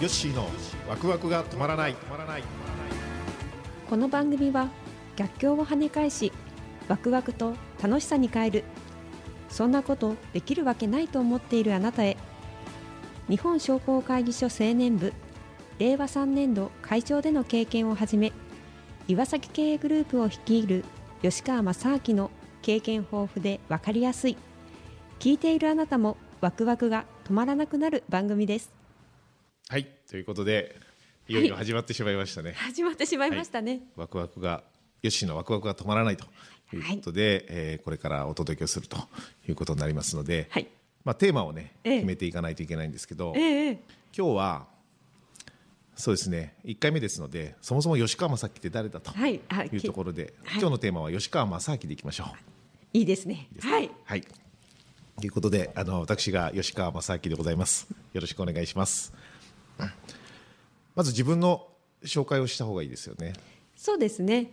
ヨッシーのワクワクが止まらない止まらない。この番組は逆境を跳ね返しワクワクと楽しさに変える。そんなことできるわけないと思っているあなたへ日本商工会議所青年部。令和3年度会長での経験をはじめ岩崎経営グループを率いる吉川正明の経験豊富で分かりやすい。聞いているあなたもワクワクが止まらなくなる番組です。はいということでいよいよ始まってしまいましたね、始まってしまいましたね、ワクワクがヨッシーのワクワクが止まらないということで、えーこれからお届けをするということになりますので、はいまあ、テーマをねええ決めていかないといけないんですけど、え今日はそうですね1回目ですのでそもそも吉川正樹って誰だとはいうところで、はい今日のテーマは吉川正明でいきましょう。いいですねはいはい。ということで、あの私が吉川正明でございます。よろしくお願いします。まず自分の紹介をした方がいいですよね。そうですね。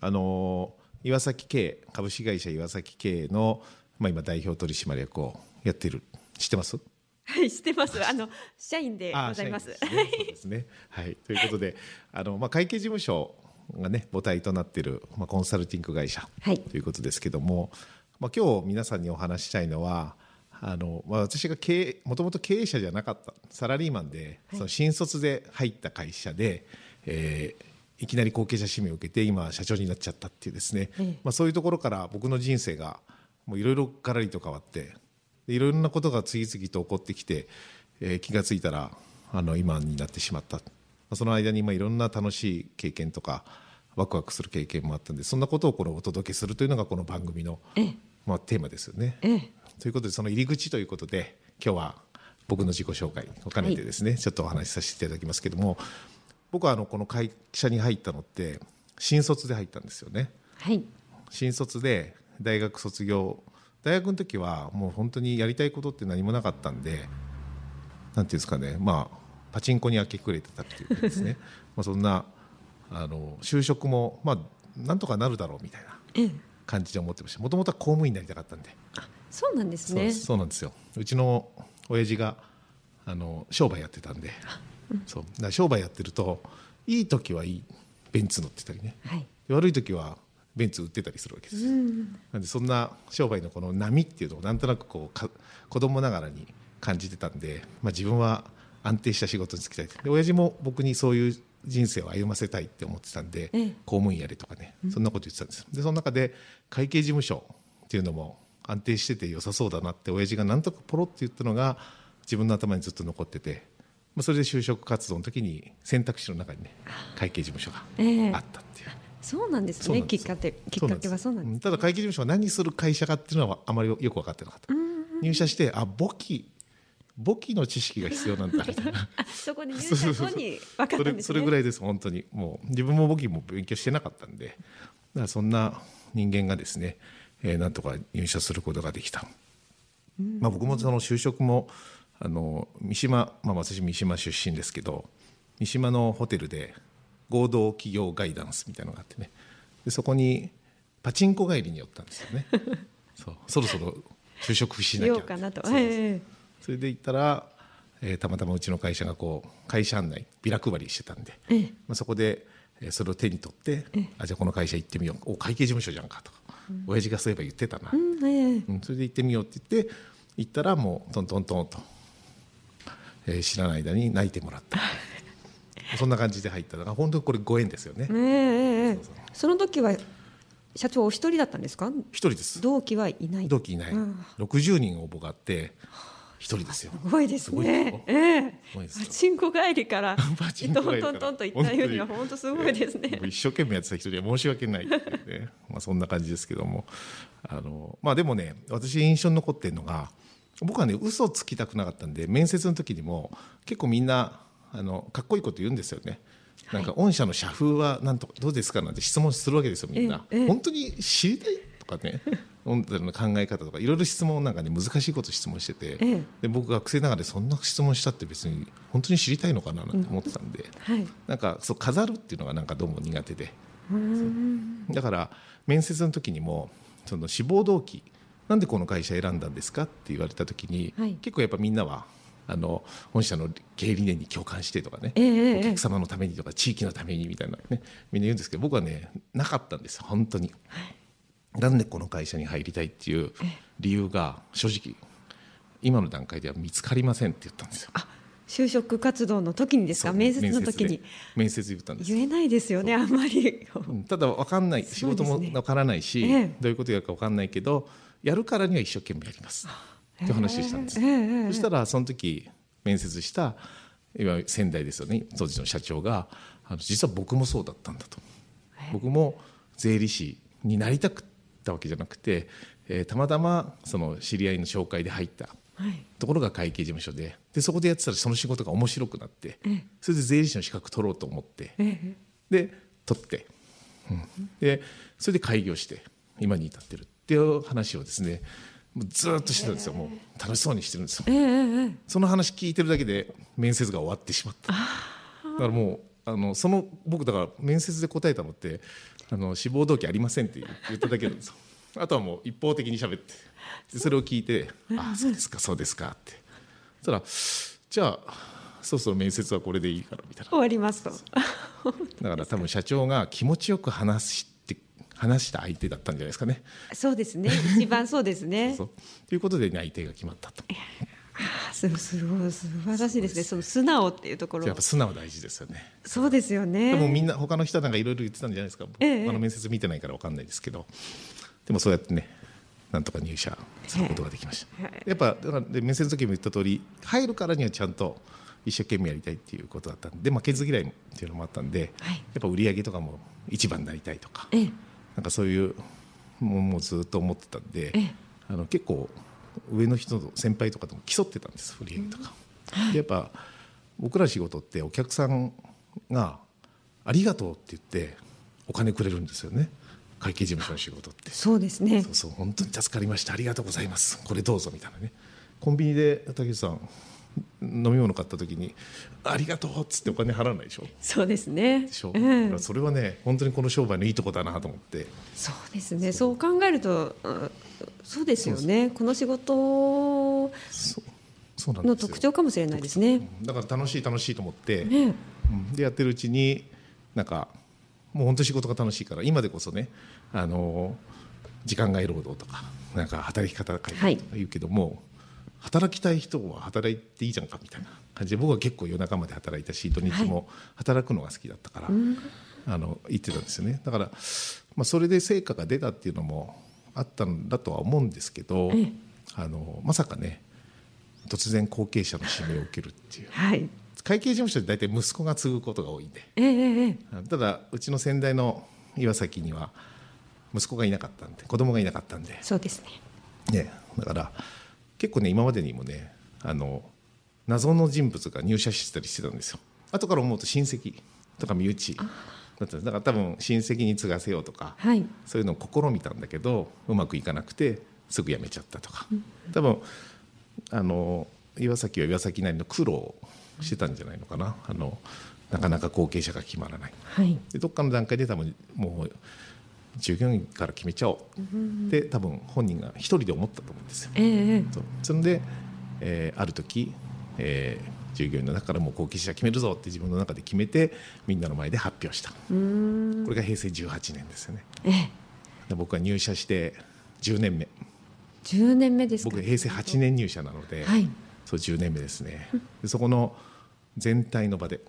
あの岩崎系株式会社岩崎系のまあ今代表取締役をやっている。知ってます？はい、知ってます。あの社員でございます。すねそうですね。はい。ということで、あのまあ会計事務所がね母体となっているまあコンサルティング会社はいということですけども、まあ今日皆さんにお話ししたいのは。あのまあ、私が経営もともと経営者じゃなかったサラリーマンで、その新卒で入った会社で、えーいきなり後継者指名を受けて今社長になっちゃったっていうですね、ええまあ、そういうところから僕の人生がもういろいろガラリと変わってでいろんなことが次々と起こってきて、えー気がついたらあの今になってしまった、まあその間にまあいろんな楽しい経験とかワクワクする経験もあったんでそんなことをこれお届けするというのがこの番組の、ええまあ、テーマですよね。ええということでその入り口ということで今日は僕の自己紹介を兼ねてですね、ちょっとお話しさせていただきますけども僕はあのこの会社に入ったのって新卒で入ったんですよね。はい。新卒で大学卒業大学の時はもう本当にやりたいことって何もなかったんでなんていうんですかねまあパチンコに明け暮れてたっていうかですね。まあそんなあの就職もまあなんとかなるだろうみたいなええ。感じで思ってました。もともとは公務員になりたかったんで。そうなんですね。そうなんですよ。うちの親父があの商売やってたんで、そう。商売やってるといい時はいいベンツ乗ってたりね。はい。悪い時はベンツ売ってたりするわけですよ、なんでそんな商売のこの波っていうのをなんとなくこうか子供ながらに感じてたんで、まあ、自分は安定した仕事に就きたいで親父も僕にそういう人生を歩ませたいって思ってたんで、ええ。公務員やれとかねそんなこと言ってたんです。でその中で会計事務所っていうのも安定してて良さそうだなって親父がなんとかポロって言ったのが自分の頭にずっと残ってて、まあ、それで就職活動の時に選択肢の中にね会計事務所がええ。あったっていう。そうなんですね。きっかけきっかけはそうなんです。ただ会計事務所は何する会社かっていうのはあまりよく分かってなかった、入社してあ簿記簿記の知識が必要なんだみたいな。あ、そこで入社後に分かったんですね。それそれぐらいです本当に。もう自分も簿記も勉強してなかったんで。だからそんな人間がですね、えーなんとか入社することができた、まあ、僕もその就職もあの三島、まあ、私三島出身ですけど三島のホテルで合同企業ガイダンスみたいなのがあってね。でそこにパチンコ帰りに寄ったんですよね。そう。そろそろ就職しなきゃ。かなと。そええ。それで行ったら、えーたまたまうちの会社がこう会社案内ビラ配りしてたんで、ええ。まあ、そこで、えーそれを手に取って、あじゃあこの会社行ってみよう。お会計事務所じゃんかとか、親父がそういえば言ってたな、うんええ。うんそれで行ってみようって言って行ったらもうトントントンと、えー知らない間に泣いてもらったそんな感じで入っただから本当にこれご縁ですよね。ええええええ。そうそう。その時は社長お一人だったんですか？一人です。同期はいない。同期いない、うん60人応募があって一人ですよ。すごいですね。ええ。すごいですよ。パチンコ帰りから パチンコトントントンと言ったようには本当すごいですね。もう。一生懸命やってた人には申し訳ないね。まあそんな感じですけども。あのまあでもね私印象に残ってるのが僕はね嘘つきたくなかったんで面接の時にも結構みんなあのかっこいいこと言うんですよね。なんか御社の社風はなんとかどうですかなんて質問するわけですよみんな、本当に知りたいとかね御社の考え方とかいろいろ質問なんかね難しいこと質問してて、ええ。で僕学生ながらでそんな質問したって別に本当に知りたいのかななんて思ってたんで、はい。なんかそう飾るっていうのがなんかどうも苦手で。だから面接の時にもその志望動機なんでこの会社選んだんですかって言われた時に、はい。結構やっぱみんなはあの本社の経営理念に共感してとかね、ええええ。お客様のためにとか地域のためにみたいなね。みんな言うんですけど僕はねなかったんです。よ本当に、なんでこの会社に入りたいっていう理由が正直今の段階では見つかりませんって言ったんですよ。あ就職活動の時にですか？面接の時に。面接言ったんです。よ言えないですよねあんまり。うん。ただ分かんない。仕事も分からないし、ええ。どういうことやるか分かんないけどやるからには一生懸命やりますって話をしたんです、ええええ。そしたらその時面接した今仙台ですよね当時の社長があの実は僕もそうだったんだと。僕も税理士になりたくったわけじゃなくて、えーたまたまその知り合いの紹介で入ったはい。ところが会計事務所ででそこでやってたらその仕事が面白くなってそれで税理士の資格取ろうと思ってええ。で取って、うん。でそれで開業して今に至ってるっていう話をですねもうずっとしてたんですよ。もう楽しそうにしてるんですよ。ええええその話聞いてるだけで面接が終わってしまった。だからもうあのその僕だから面接で答えたのってあの志望動機ありませんって言っただけなんですよ。あとはもう一方的に喋ってでそれを聞いて「あそうですかそうですか」って。そしたら「じゃあそろそろ面接はこれでいいから」みたいな。終わりますと。だから多分社長が気持ちよく話して話した相手だったんじゃないですかね。そうですね。一番そうですね。そうということで内定が決まったと。あすすごい素晴らしいですね。その素直っていうところ。やっぱ素直大事ですよね。そうですよね。多分みんな他の人なんかいろいろ言ってたんじゃないですか。ええ。他の面接見てないから分かんないですけど、でもそうやってね、なんとか入社することができました。はい。やっぱだからで面接の時も言った通り、入るからにはちゃんと一生懸命やりたいっていうことだったんで、負けず嫌いっていうのもあったんで、はい。やっぱ売り上げとかも一番になりたいとか。ええなんかそういうもうずっと思ってたんで、ええ。あの結構上の人と先輩とかとも競ってたんです売り上げとか、でやっぱ僕ら仕事ってお客さんが「ありがとう」って言ってお金くれるんですよね。会計事務所の仕事って。そうですね。そうそう本当に助かりました。ありがとうございます。これどうぞみたいなね。コンビニで竹内さん飲み物買った時に「ありがとう」っつってお金払わないでしょ？そうですね。でしょ、えだかえらそれはね本当にこの商売のいいとこだなと思って。そうですね。そう。考えるとうんそうですよね。この仕事の特徴かもしれないですね。だから楽しい楽しいと思って、ね。うん。でやってるうちになんかもう本当に仕事が楽しいから今でこそねあの時間外労働とかなんか働き方改革とか言うけども、働きたい人は働いていいじゃんかみたいな感じで僕は結構夜中まで働いたし土日も働くのが好きだったから、あの言ってたんですよね。だから、まあ、それで成果が出たっていうのもあったんだとは思うんですけど、ええ。あのまさかね突然後継者の指名を受けるっていう。はい。会計事務所で大体息子が継ぐことが多いんで。え。ただうちの先代の岩崎には息子がいなかったんで子供がいなかったんで、そうですね。ね、だから結構ね今までにもねあの謎の人物が入社してたりしてたんですよ。後から思うと親戚とか身内だったんです。だから多分親戚に継がせようとか、はい。そういうのを試みたんだけどうまくいかなくてすぐ辞めちゃったとか。多分あの岩崎は岩崎なりの苦労をしてたんじゃないのかな。あのなかなか後継者が決まらない。はい。でどっかの段階で多分もう従業員から決めちゃおう。って多分本人が一人で思ったと思うんですよ。ええええ。そう。それで、えーある時、えー従業員の中からもう後継者決めるぞって自分の中で決めてみんなの前で発表した。これが平成18年ですよね。ええ。で僕は入社して10年目。10年目ですか？僕平成8年入社なので、はい。そう10年目ですね。でそこの全体の場で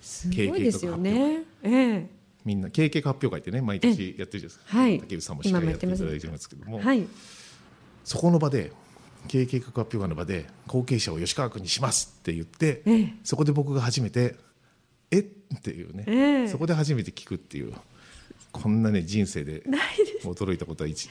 すごいですよね。ええみんな経営計画発表会ってね毎年やってるじゃないですか、はい。竹内さんも司会やっていただいてますけども、はい。そこの場で経営計画発表会の場で後継者を吉川君にしますって言って、ええ。そこで僕が初めてえっ？ていうね、ええ。そこで初めて聞くっていうこんなね人生で驚いたことは一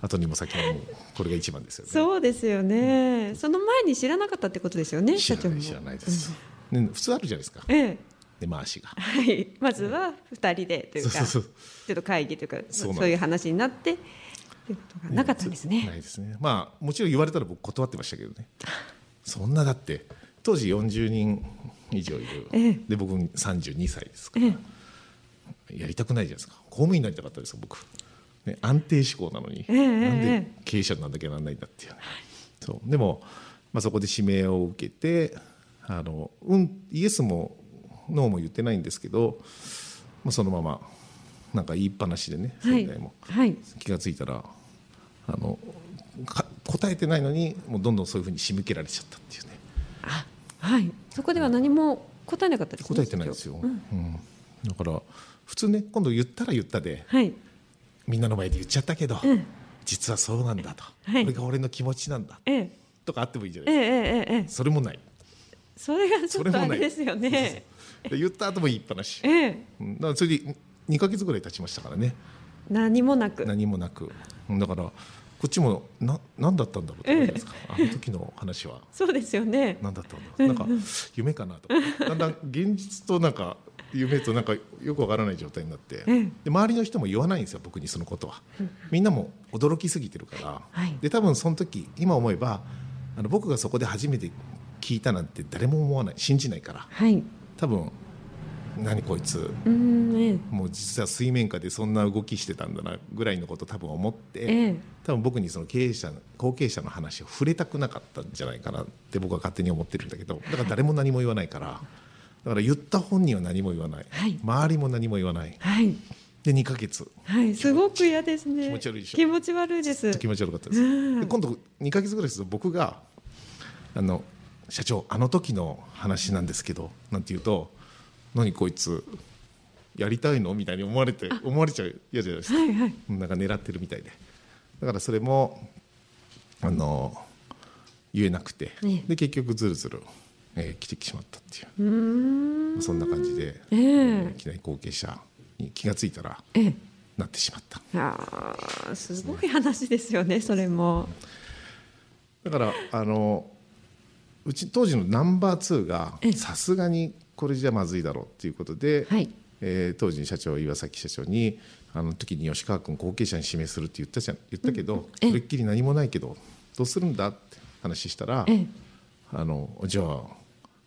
後にも先にもこれが一番ですよね。そうですよね。その前に知らなかったってことですよね知社長ない知らないです、ね、普通あるじゃないですか。ええ根回しが。はい。まずは2人でというかちょっと会議というかそういう話になっていうことがなかったんですね。ないですね。まあもちろん言われたら僕断ってましたけどね。そんなだって当時40人以上いる、ええ。で僕32歳ですから、えやりたくないじゃないですか。公務員になりたかったですよ僕、ね、安定志向なのに、ええなんでええ経営者になんなきゃならないんだっていうね、そう。でも、まあ、そこで指名を受けてあの、うん、イエスもノーも言ってないんですけど、まあ、そのままなんか言いっぱなしでねはい。仙台も、はい。気がついたらあのか答えてないのにもうどんどんそういうふうに仕向けられちゃったっていうね。あはい。そこでは何も答えなかったですね。答えてないですよ、うん。だから普通ね今度言ったら言ったではい。みんなの前で言っちゃったけど、うん実はそうなんだと、はい。これが俺の気持ちなんだ。ええ。とかあってもいいじゃないええですか、ええええええ。それもないそれがちょっとあそれもないれですよね。で言った後も言いっぱなし、ええ。うん。だからそれで2か月ぐらい経ちましたからね。何もなく。何もなく。うんだからこっちもな何だったんだろうと思うんですか、あの時の話は。そうですよね。何だったんだなんか夢かなと。だんだん現実となんか夢となんかよくわからない状態になって、ええ。で周りの人も言わないんですよ僕にそのことは、みんなも驚きすぎてるから、はい。で多分その時今思えばあの僕がそこで初めて聞いたなんて誰も思わない信じないから。はい。多分何こいつ。もう実は水面下でそんな動きしてたんだなぐらいのこと多分思って、ええ。多分僕にその経営者後継者の話を触れたくなかったんじゃないかなって僕は勝手に思ってるんだけどだから誰も何も言わないからだから言った本人は何も言わない、はい。周りも何も言わない。はい。で2ヶ月。はい。すごく嫌ですね。気持ち悪いでしょ。気持ち悪いです。気持ち悪かったです、今度2ヶ月ぐらいすると僕があの「社長あの時の話なんですけど」なんて言うと「何こいつやりたいの?」みたいに思われて思われちゃう嫌じゃないですか。はいはい。なんか狙ってるみたいで。だからそれもあの言えなくて、ねで結局ずるずる、えー来てしまったっていう。そんな感じで、ええ。いきなり後継者に気がついたらええ。なってしまった。あーすごい話ですよねそれも。だからあのうち当時のナンバー2がええ。さすがにこれじゃまずいだろうっていうことで、はい。えー当時の社長岩崎社長にあの時に吉川君後継者に指名するって言ったじゃん言ったけど、ええ。それっきり何もないけどどうするんだって話したら、ええ。あのじゃあ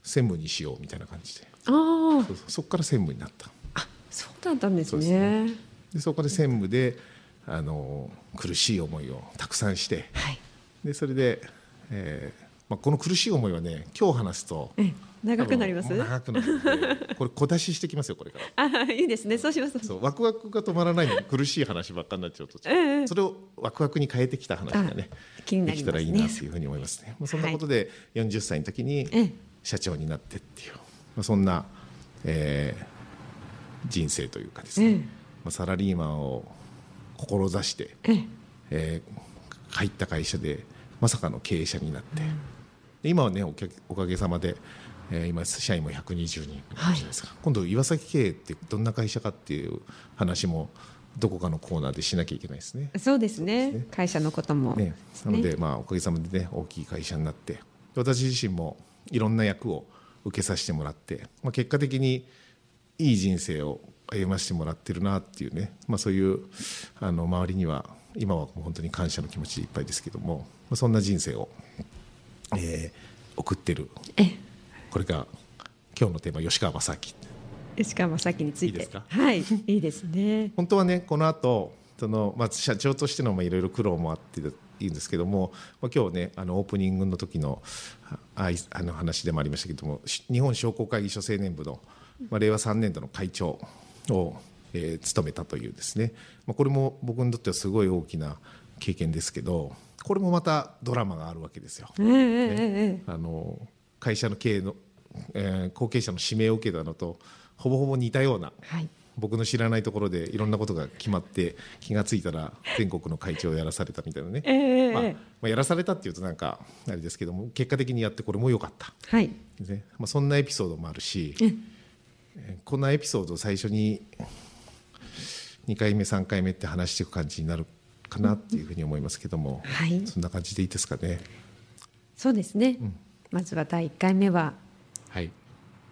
専務にしようみたいな感じで。あそそこから専務になった。あそうだったんですそうですね。でそこで専務であの苦しい思いをたくさんしてはい。でそれで、えーまあ、この苦しい思いはね今日話すとええ長くなります？長くなるこれ小出ししてきますよこれから。あいいですね。そうします。と。そうワクワクが止まらない苦しい話ばっかになっちゃうと、ええ。それをワクワクに変えてきた話がねあ気になできたらいいなというふうに思いますね。まあ、そんなことで40歳の時にええ。社長になってっていう、まあ、そんな、えー人生というかですね、ええ。まあ、サラリーマンを志して、ええ。えー入った会社でまさかの経営者になって、で今はねおかげおかげさまで、えー今社員も120人じゃない。ですか、今度岩崎経営ってどんな会社かっていう話もどこかのコーナーでしなきゃいけないですね。そうですね。ね。会社のことも。ね、なので、まあ、おかげさまでね大きい会社になって私自身もいろんな役を受けさせてもらって、まあ、結果的にいい人生を歩ませてもらってるなっていうね、まあ、そういうあの周りには今は本当に感謝の気持ちでいっぱいですけども、まあ、そんな人生を、えー送ってる。え。えこれが今日のテーマ吉川正明。石川正樹について。いいですか？はい。いいですね。本当はねこの後そのまあ社長としてのまあいろいろ苦労もあっていいんですけども、まあ、今日ねあのオープニングの時のああの話でもありましたけどもし日本商工会議所青年部の、まあ、令和3年度の会長を、えー務めたというですね、まあ、これも僕にとってはすごい大きな経験ですけどこれもまたドラマがあるわけですよ。ええええええ。あの会社の経営の、えー後継者の指名を受けたのとほぼほぼ似たようなはい。僕の知らないところでいろんなことが決まって気がついたら全国の会長をやらされたみたいなね、えええまあえ。まあ、やらされたっていうとなんかあれですけども結果的にやってこれも良かった。はい。ね、まあ、そんなエピソードもあるし、ええ。ーこんなエピソードを最初に2回目3回目って話していく感じになるかなっていうふうに思いますけども、はい。そんな感じでいいですかね。そうですね。まずは第一回目ははい、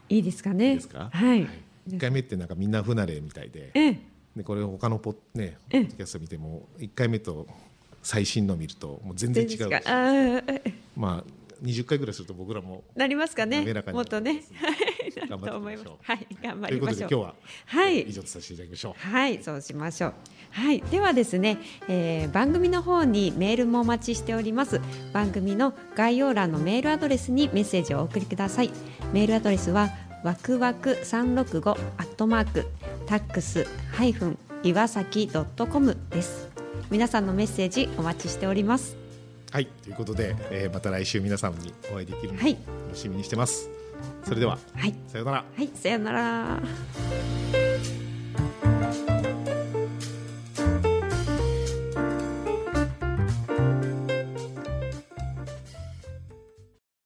いいですかね。いいですか、はい。1回目ってなんかみんな不慣れみたいでええ。でこれ他のポッ,、ね、ポえ。えッドキャスト見ても1回目と最新の見るともう全然違う。あー。まあ20回ぐらいすると僕らもなりますかね。もっとね。はいと思いますはい頑張ということりましょうで今日ははい以上とさせていただきましょうはい、そうしましょう。はい、ではですね、えー番組の方にメールもお待ちしております。番組の概要欄のメールアドレスにメッセージをお送りください。メールアドレスはわくわく三六五アットマークタックスハイフン岩崎ドットコムです。皆さんのメッセージお待ちしております。はいということで、えーまた来週皆さんにお会いできるのをはい楽しみにしてます、それでははい、さようならはい、さようなら。